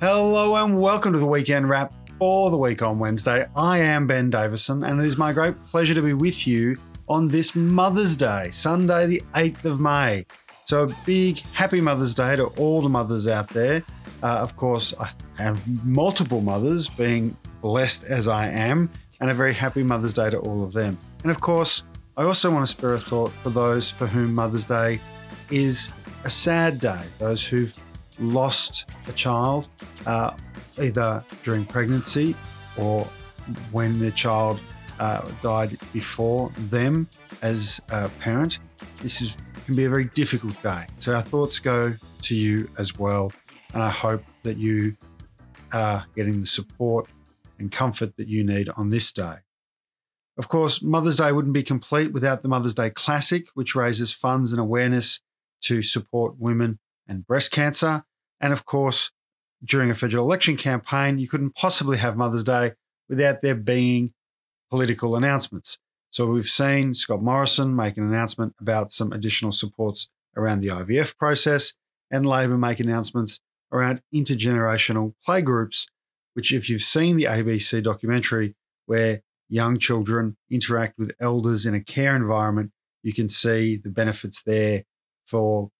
Hello and welcome to the weekend wrap for the week on Wednesday. I am Ben Davison, and it is my great pleasure to be with you on this Mother's Day, Sunday, the 8th of May. So, a big happy Mother's Day to all the mothers out there. Uh, of course, I have multiple mothers, being blessed as I am, and a very happy Mother's Day to all of them. And of course, I also want to spare a thought for those for whom Mother's Day is a sad day, those who've lost a child, uh, either during pregnancy or when their child uh, died before them as a parent. This is, can be a very difficult day. So our thoughts go to you as well. And I hope that you are getting the support and comfort that you need on this day. Of course, Mother's Day wouldn't be complete without the Mother's Day Classic, which raises funds and awareness to support women and breast cancer. And of course, during a federal election campaign, you couldn't possibly have Mother's Day without there being political announcements. So we've seen Scott Morrison make an announcement about some additional supports around the IVF process, and Labor make announcements around intergenerational playgroups, which, if you've seen the ABC documentary where young children interact with elders in a care environment, you can see the benefits there for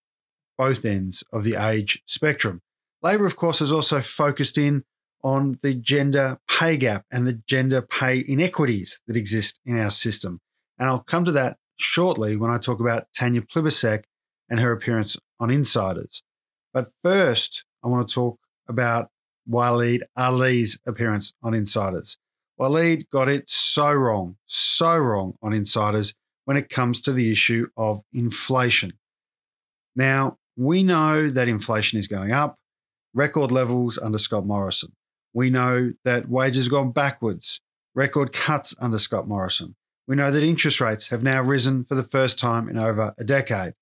both ends of the age spectrum. Labor, of course, has also focused in on the gender pay gap and the gender pay inequities that exist in our system. And I'll come to that shortly when I talk about Tanya Plibersek and her appearance on Insiders. But first, I want to talk about Waleed Aly's appearance on Insiders. Waleed got it so wrong, so wrong on Insiders when it comes to the issue of inflation. Now, we know that inflation is going up, record levels under Scott Morrison. We know that wages have gone backwards, record cuts under Scott Morrison. We know that interest rates have now risen for the first time in over a decade.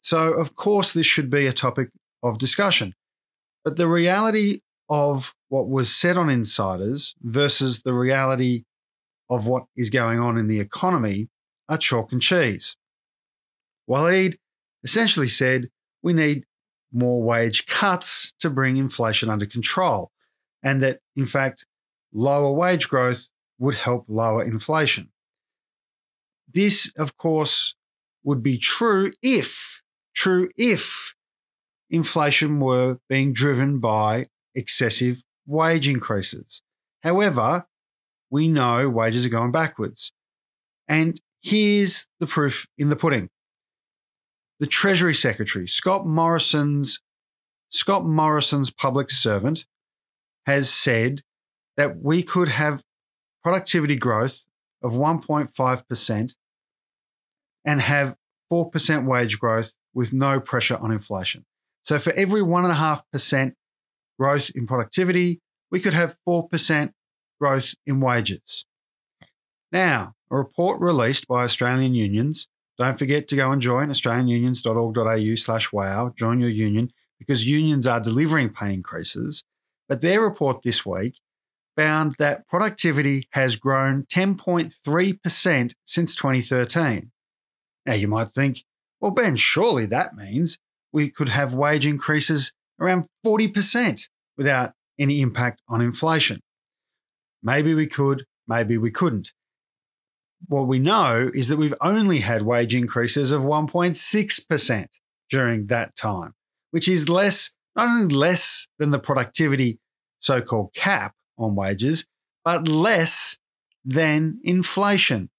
So, of course, this should be a topic of discussion. But the reality of what was said on Insiders versus the reality of what is going on in the economy are chalk and cheese. Waleed essentially said we need more wage cuts to bring inflation under control, and that, in fact, lower wage growth would help lower inflation. This, of course, would be true if, true if inflation were being driven by excessive wage increases. However, we know wages are going backwards. And here's the proof in the pudding. The Treasury Secretary, Scott Morrison's Scott Morrison's public servant has said that we could have productivity growth of 1.5% and have 4% wage growth with no pressure on inflation. So for every 1.5% growth in productivity, we could have 4% growth in wages. Now, a report released by Australian unions, don't forget to go and join australianunions.org.au slash wow, join your union, because unions are delivering pay increases. But their report this week found that productivity has grown 10.3% since 2013. Now, you might think, well, Ben, surely that means we could have wage increases around 40% without any impact on inflation. Maybe we could, maybe we couldn't. What we know is that we've only had wage increases of 1.6% during that time, which is less, not only less than the productivity so called cap on wages, but less than inflation.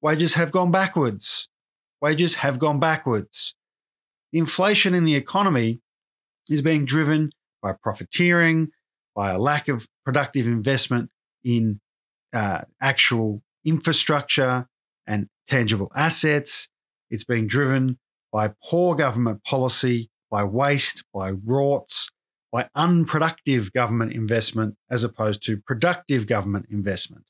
Wages have gone backwards. Wages have gone backwards. Inflation in the economy is being driven by profiteering, by a lack of productive investment in uh, actual infrastructure and tangible assets. It's being driven by poor government policy, by waste, by rorts, by unproductive government investment as opposed to productive government investment.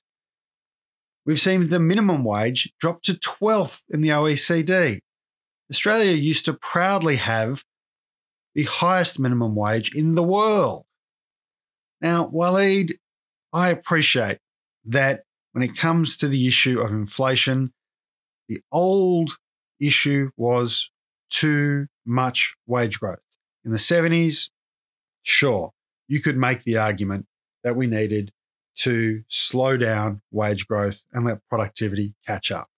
We've seen the minimum wage drop to 12th in the OECD. Australia used to proudly have the highest minimum wage in the world. Now, Waleed, I appreciate that when it comes to the issue of inflation, the old issue was too much wage growth. In the 70s, sure, you could make the argument that we needed to slow down wage growth and let productivity catch up.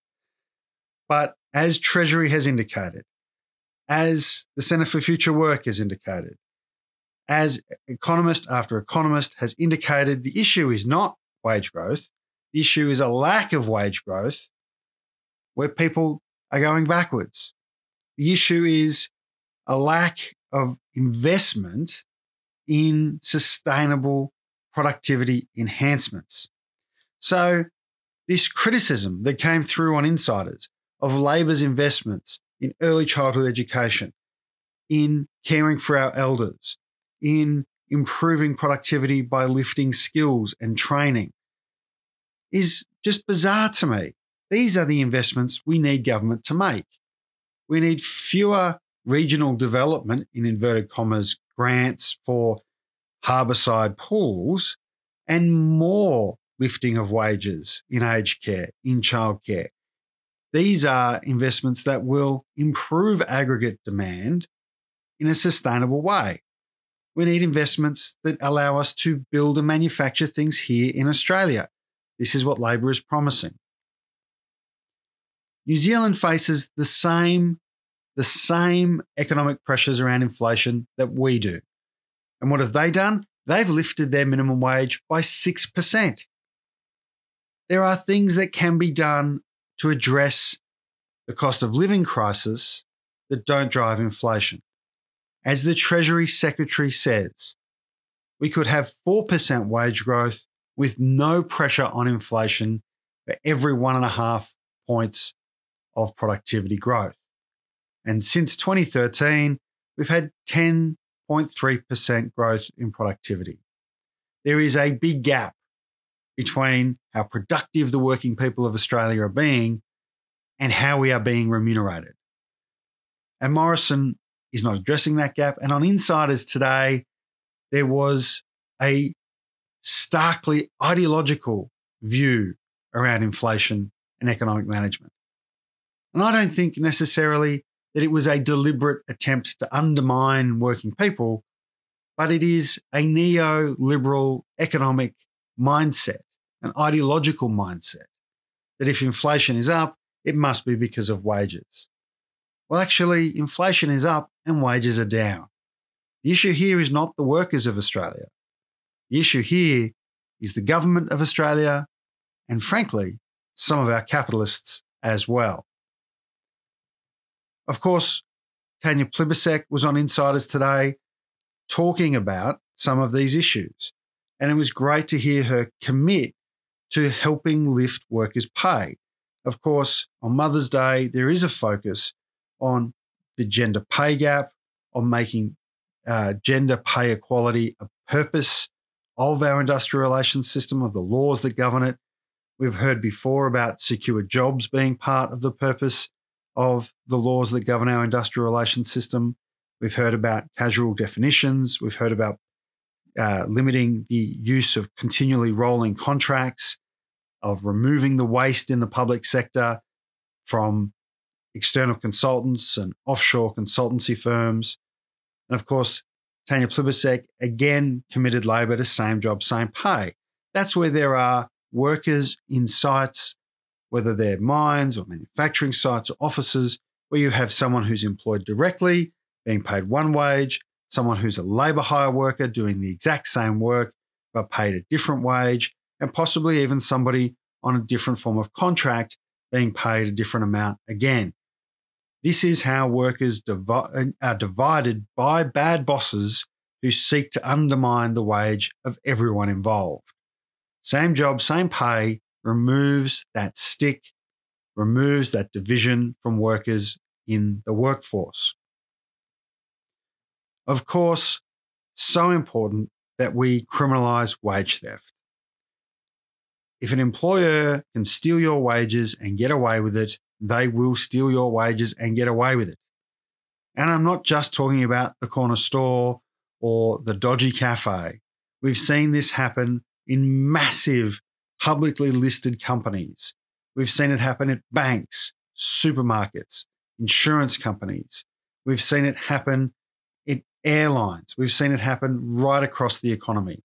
But as Treasury has indicated, as the Centre for Future Work has indicated, as economist after economist has indicated, the issue is not wage growth. Issue is a lack of wage growth where people are going backwards. The issue is a lack of investment in sustainable productivity enhancements. So, this criticism that came through on insiders of Labor's investments in early childhood education, in caring for our elders, in improving productivity by lifting skills and training is just bizarre to me. These are the investments we need government to make. We need fewer regional development, in inverted commas, grants for harbourside pools and more lifting of wages in aged care, in childcare. These are investments that will improve aggregate demand in a sustainable way. We need investments that allow us to build and manufacture things here in Australia. This is what Labor is promising. New Zealand faces the same, the same economic pressures around inflation that we do. And what have they done? They've lifted their minimum wage by 6%. There are things that can be done to address the cost of living crisis that don't drive inflation. As the Treasury Secretary says, we could have 4% wage growth with no pressure on inflation for every one and a half points of productivity growth. And since 2013, we've had 10.3% growth in productivity. There is a big gap between how productive the working people of Australia are being and how we are being remunerated. And Morrison is not addressing that gap. And on Insiders today, there was a starkly ideological view around inflation and economic management. And I don't think necessarily that it was a deliberate attempt to undermine working people, but it is a neoliberal economic mindset, an ideological mindset that if inflation is up, it must be because of wages. Well, actually, inflation is up and wages are down. The issue here is not the workers of Australia. The issue here is the government of Australia and, frankly, some of our capitalists as well. Of course, Tanya Plibersek was on Insiders today talking about some of these issues. And it was great to hear her commit to helping lift workers' pay. Of course, on Mother's Day, there is a focus on the gender pay gap, on making uh, gender pay equality a purpose of our industrial relations system, of the laws that govern it. We've heard before about secure jobs being part of the purpose of the laws that govern our industrial relations system. We've heard about casual definitions. We've heard about uh, limiting the use of continually rolling contracts, of removing the waste in the public sector from external consultants and offshore consultancy firms. And of course, Tanya Plibersek again committed Labor to same job, same pay. That's where there are workers in sites, whether they're mines or manufacturing sites or offices, where you have someone who's employed directly, being paid one wage, someone who's a labour hire worker doing the exact same work, but paid a different wage, and possibly even somebody on a different form of contract being paid a different amount again. This is how workers divi- uh, are divided by bad bosses who seek to undermine the wage of everyone involved. Same job, same pay removes that stick, removes that division from workers in the workforce. Of course, so important that we criminalize wage theft. If an employer can steal your wages and get away with it, they will steal your wages and get away with it. And I'm not just talking about the corner store or the dodgy cafe. We've seen this happen in massive publicly listed companies. We've seen it happen at banks, supermarkets, insurance companies. We've seen it happen in airlines. We've seen it happen right across the economy.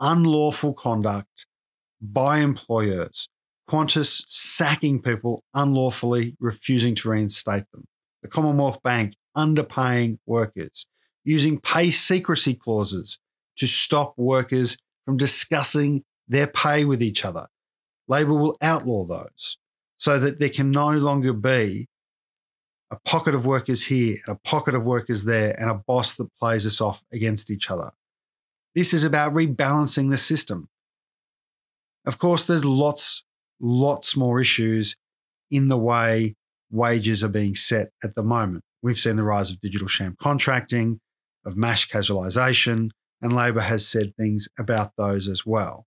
Unlawful conduct by employers, Qantas sacking people unlawfully, refusing to reinstate them, the Commonwealth Bank underpaying workers, using pay secrecy clauses to stop workers from discussing their pay with each other. Labor will outlaw those so that there can no longer be a pocket of workers here and a pocket of workers there and a boss that plays us off against each other. This is about rebalancing the system. Of course, there's lots, lots more issues in the way wages are being set at the moment. We've seen the rise of digital sham contracting, of mass casualisation, and Labor has said things about those as well.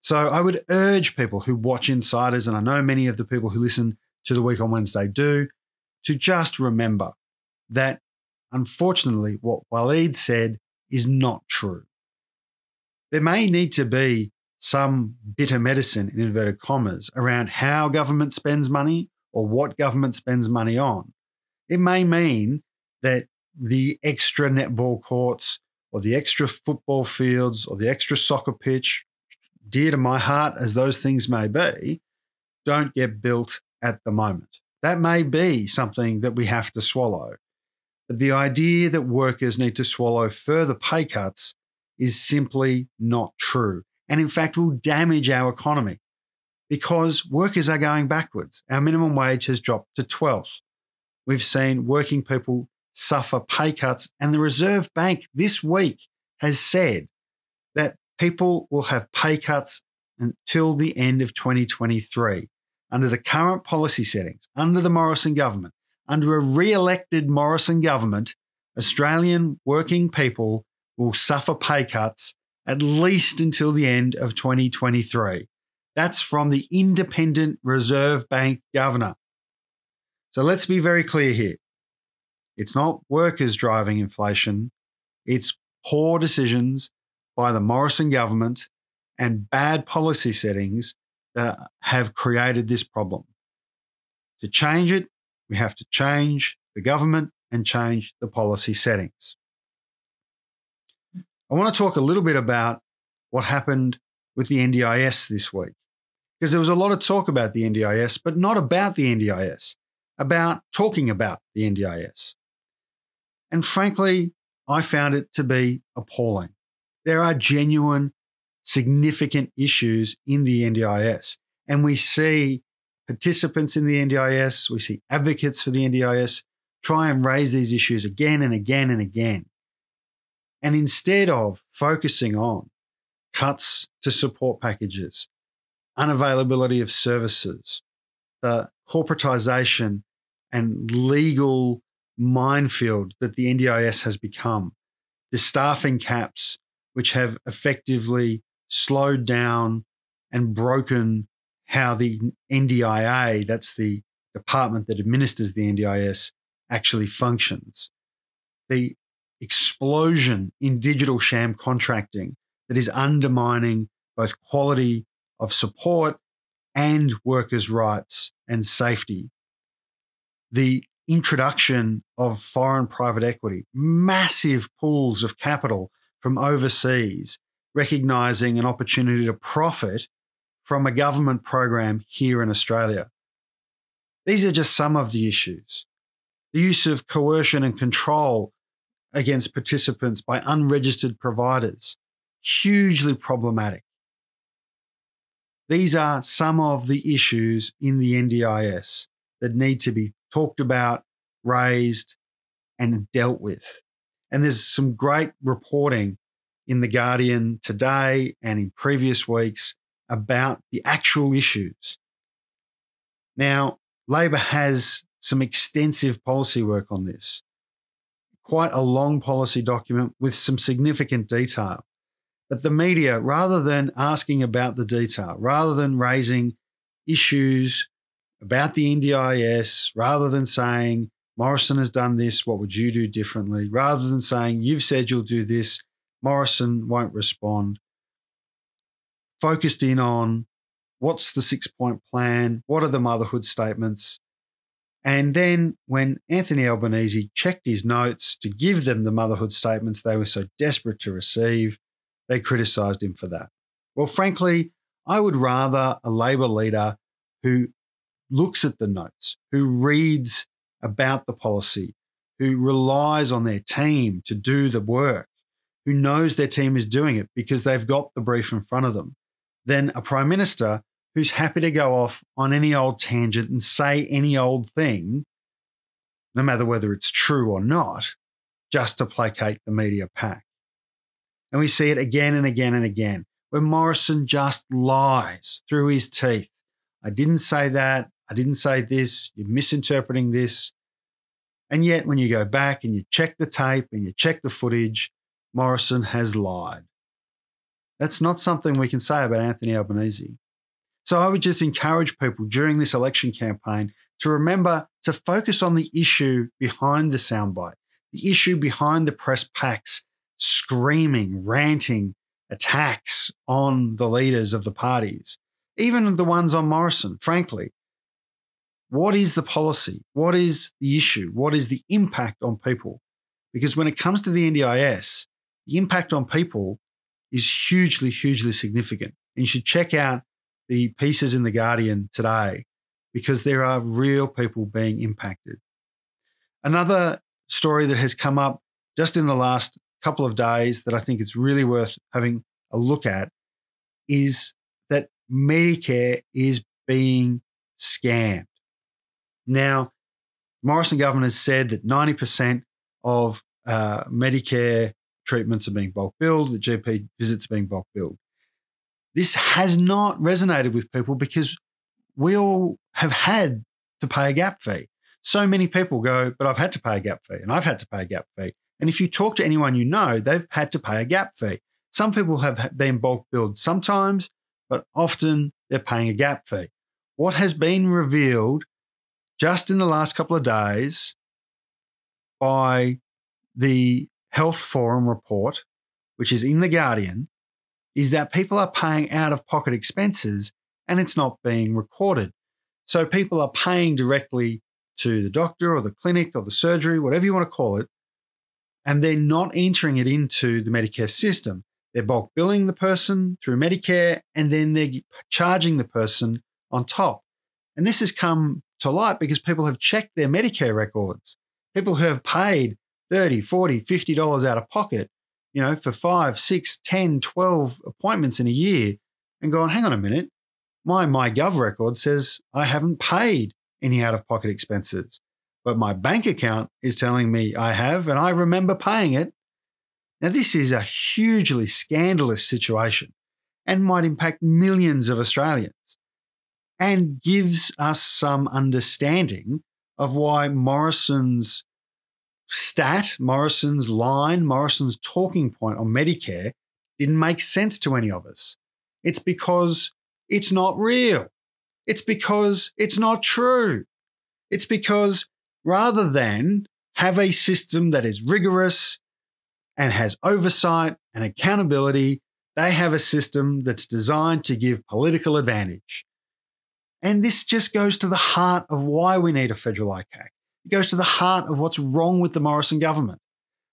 So I would urge people who watch Insiders, and I know many of the people who listen to the week on Wednesday do, to just remember that unfortunately what Waleed said is not true. There may need to be some bitter medicine in inverted commas around how government spends money or what government spends money on. It may mean that the extra netball courts or the extra football fields or the extra soccer pitch, dear to my heart as those things may be, don't get built at the moment. That may be something that we have to swallow. But the idea that workers need to swallow further pay cuts is simply not true. And in fact, will damage our economy because workers are going backwards. Our minimum wage has dropped to 12. We've seen working people suffer pay cuts. And the Reserve Bank this week has said that people will have pay cuts until the end of 2023 under the current policy settings, under the Morrison government, under a re elected Morrison government, Australian working people will suffer pay cuts at least until the end of 2023. That's from the independent Reserve Bank governor. So let's be very clear here. It's not workers driving inflation, it's poor decisions by the Morrison government and bad policy settings that have created this problem. To change it, we have to change the government and change the policy settings. I want to talk a little bit about what happened with the NDIS this week, because there was a lot of talk about the NDIS, but not about the NDIS, about talking about the NDIS. And frankly, I found it to be appalling. There are genuine significant issues in the NDIS. And we see participants in the NDIS, we see advocates for the NDIS try and raise these issues again and again and again. And instead of focusing on cuts to support packages, unavailability of services, the corporatization and legal minefield that the NDIS has become, the staffing caps, which have effectively slowed down and broken how the NDIA, that's the department that administers the NDIS, actually functions. The explosion in digital sham contracting that is undermining both quality of support and workers' rights and safety. The introduction of foreign private equity, massive pools of capital from overseas recognizing an opportunity to profit from a government program here in Australia. These are just some of the issues. The use of coercion and control against participants by unregistered providers, hugely problematic. These are some of the issues in the NDIS that need to be talked about, raised, and dealt with. And there's some great reporting in The Guardian today and in previous weeks about the actual issues. Now, Labor has some extensive policy work on this, quite a long policy document with some significant detail. But the media, rather than asking about the detail, rather than raising issues about the NDIS, rather than saying, Morrison has done this, what would you do differently? Rather than saying, you've said you'll do this, Morrison won't respond. Focused in on what's the six point plan? What are the motherhood statements? And then when Anthony Albanese checked his notes to give them the motherhood statements they were so desperate to receive, they criticised him for that. Well, frankly, I would rather a Labor leader who looks at the notes, who reads about the policy, who relies on their team to do the work, who knows their team is doing it because they've got the brief in front of them, than a prime minister who's happy to go off on any old tangent and say any old thing, no matter whether it's true or not, just to placate the media pack. And we see it again and again and again, where Morrison just lies through his teeth. I didn't say that. I didn't say this. You're misinterpreting this. And yet, when you go back and you check the tape and you check the footage, Morrison has lied. That's not something we can say about Anthony Albanese. So I would just encourage people during this election campaign to remember to focus on the issue behind the soundbite, the issue behind the press packs screaming, ranting attacks on the leaders of the parties, even the ones on Morrison, frankly. What is the policy? What is the issue? What is the impact on people? Because when it comes to the NDIS, the impact on people is hugely, hugely significant. And you should check out the pieces in The Guardian today because there are real people being impacted. Another story that has come up just in the last couple of days that I think it's really worth having a look at is that Medicare is being scammed. Now, Morrison government has said that 90% of uh, Medicare treatments are being bulk billed, the GP visits are being bulk billed. This has not resonated with people because we all have had to pay a gap fee. So many people go, but I've had to pay a gap fee and I've had to pay a gap fee. And if you talk to anyone you know, they've had to pay a gap fee. Some people have been bulk billed sometimes, but often they're paying a gap fee. What has been revealed just in the last couple of days by the Health Forum report, which is in The Guardian, is that people are paying out of pocket expenses and it's not being recorded. So people are paying directly to the doctor or the clinic or the surgery, whatever you want to call it, and they're not entering it into the Medicare system. They're bulk billing the person through Medicare and then they're charging the person on top. And this has come to light because people have checked their Medicare records. People who have paid 30, 40, 50 dollars out of pocket, you know, for five, six, 10, 12 appointments in a year and going, hang on a minute, my MyGov record says I haven't paid any out of pocket expenses, but my bank account is telling me I have, and I remember paying it. Now, this is a hugely scandalous situation and might impact millions of Australians and gives us some understanding of why Morrison's stat, Morrison's line, Morrison's talking point on Medicare didn't make sense to any of us. It's because it's not real. It's because it's not true. It's because rather than have a system that is rigorous and has oversight and accountability, they have a system that's designed to give political advantage. And this just goes to the heart of why we need a federal ICAC. It goes to the heart of what's wrong with the Morrison government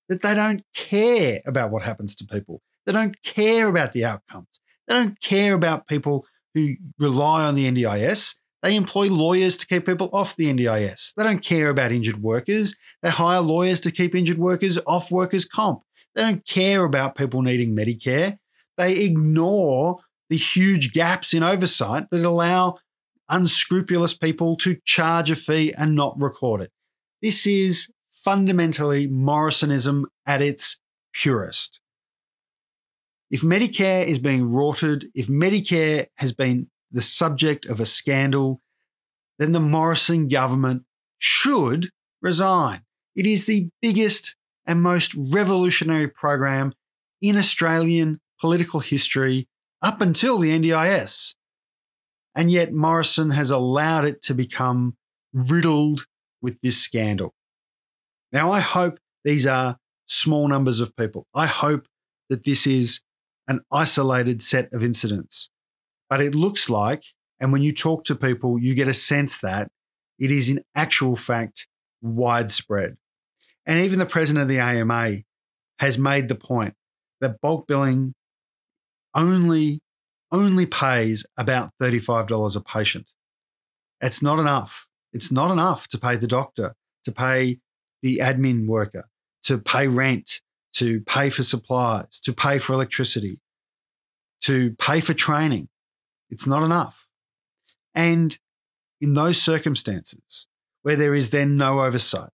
that they don't care about what happens to people. They don't care about the outcomes. They don't care about people who rely on the NDIS. They employ lawyers to keep people off the NDIS. They don't care about injured workers. They hire lawyers to keep injured workers off workers' comp. They don't care about people needing Medicare. They ignore the huge gaps in oversight that allow unscrupulous people to charge a fee and not record it. This is fundamentally Morrisonism at its purest. If Medicare is being rorted, if Medicare has been the subject of a scandal, then the Morrison government should resign. It is the biggest and most revolutionary program in Australian political history up until the NDIS. And yet Morrison has allowed it to become riddled with this scandal. Now, I hope these are small numbers of people. I hope that this is an isolated set of incidents. But it looks like, and when you talk to people, you get a sense that It is in actual fact widespread. And even the president of the AMA has made the point that bulk billing only only pays about $35 a patient. It's not enough. It's not enough to pay the doctor, to pay the admin worker, to pay rent, to pay for supplies, to pay for electricity, to pay for training. It's not enough. And in those circumstances, where there is then no oversight,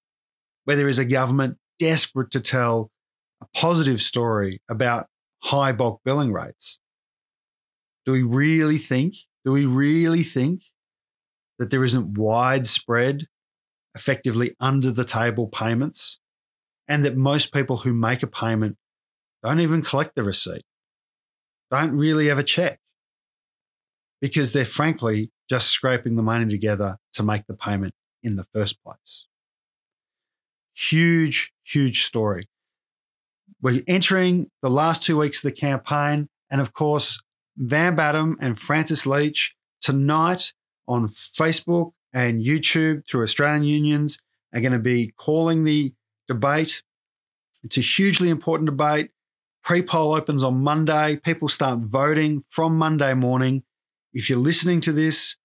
where there is a government desperate to tell a positive story about high bulk billing rates, do we really think, do we really think that there isn't widespread, effectively under the table payments, and that most people who make a payment don't even collect the receipt, don't really ever check because they're frankly just scraping the money together to make the payment in the first place. Huge, huge story. We're entering the last two weeks of the campaign. And of course, Van Badham and Francis Leach tonight on Facebook and YouTube through Australian unions are going to be calling the debate. It's a hugely important debate. Pre poll opens on Monday. People start voting from Monday morning. If you're listening to this,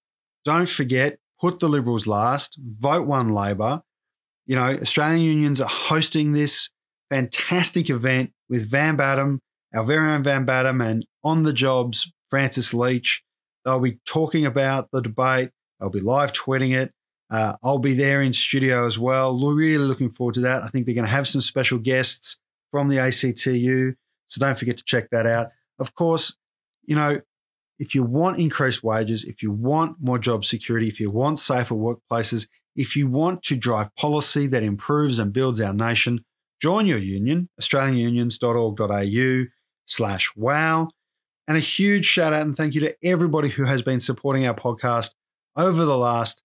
don't forget, put the Liberals last, vote one Labor. You know, Australian unions are hosting this fantastic event with Van Badham, our very own Van Badham, and on the jobs, Francis Leach. They'll be talking about the debate. They'll be live tweeting it. Uh, I'll be there in studio as well. Really looking forward to that. I think they're going to have some special guests from the ACTU. So don't forget to check that out. Of course, you know, if you want increased wages, if you want more job security, if you want safer workplaces, if you want to drive policy that improves and builds our nation, join your union, australianunions.org.au slash wow. And a huge shout out and thank you to everybody who has been supporting our podcast over the last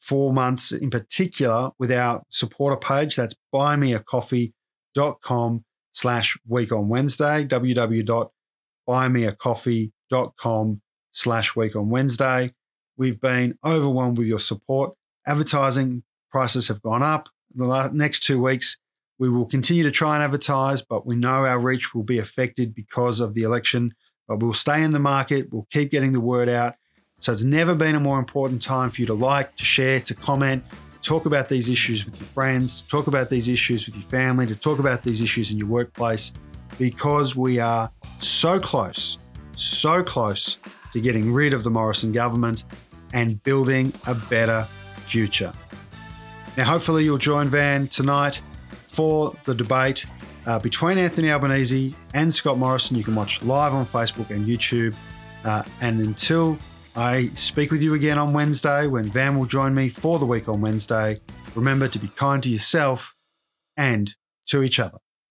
four months, in particular with our supporter page. That's buymeacoffee.com slash week on Wednesday, www.buymeacoffee.com slash week on Wednesday. We've been overwhelmed with your support. Advertising prices have gone up. The next two weeks, we will continue to try and advertise, but we know our reach will be affected because of the election but we'll stay in the market. We'll keep getting the word out. So it's never been a more important time for you to like, to share, to comment, talk about these issues with your friends, to talk about these issues with your family, to talk about these issues in your workplace, because we are so close, so close to getting rid of the Morrison government and building a better future. Now, hopefully, you'll join Van tonight for the debate uh, between Anthony Albanese and Scott Morrison. You can watch live on Facebook and YouTube. Uh, and until I speak with you again on Wednesday, when Van will join me for the week on Wednesday, remember to be kind to yourself and to each other.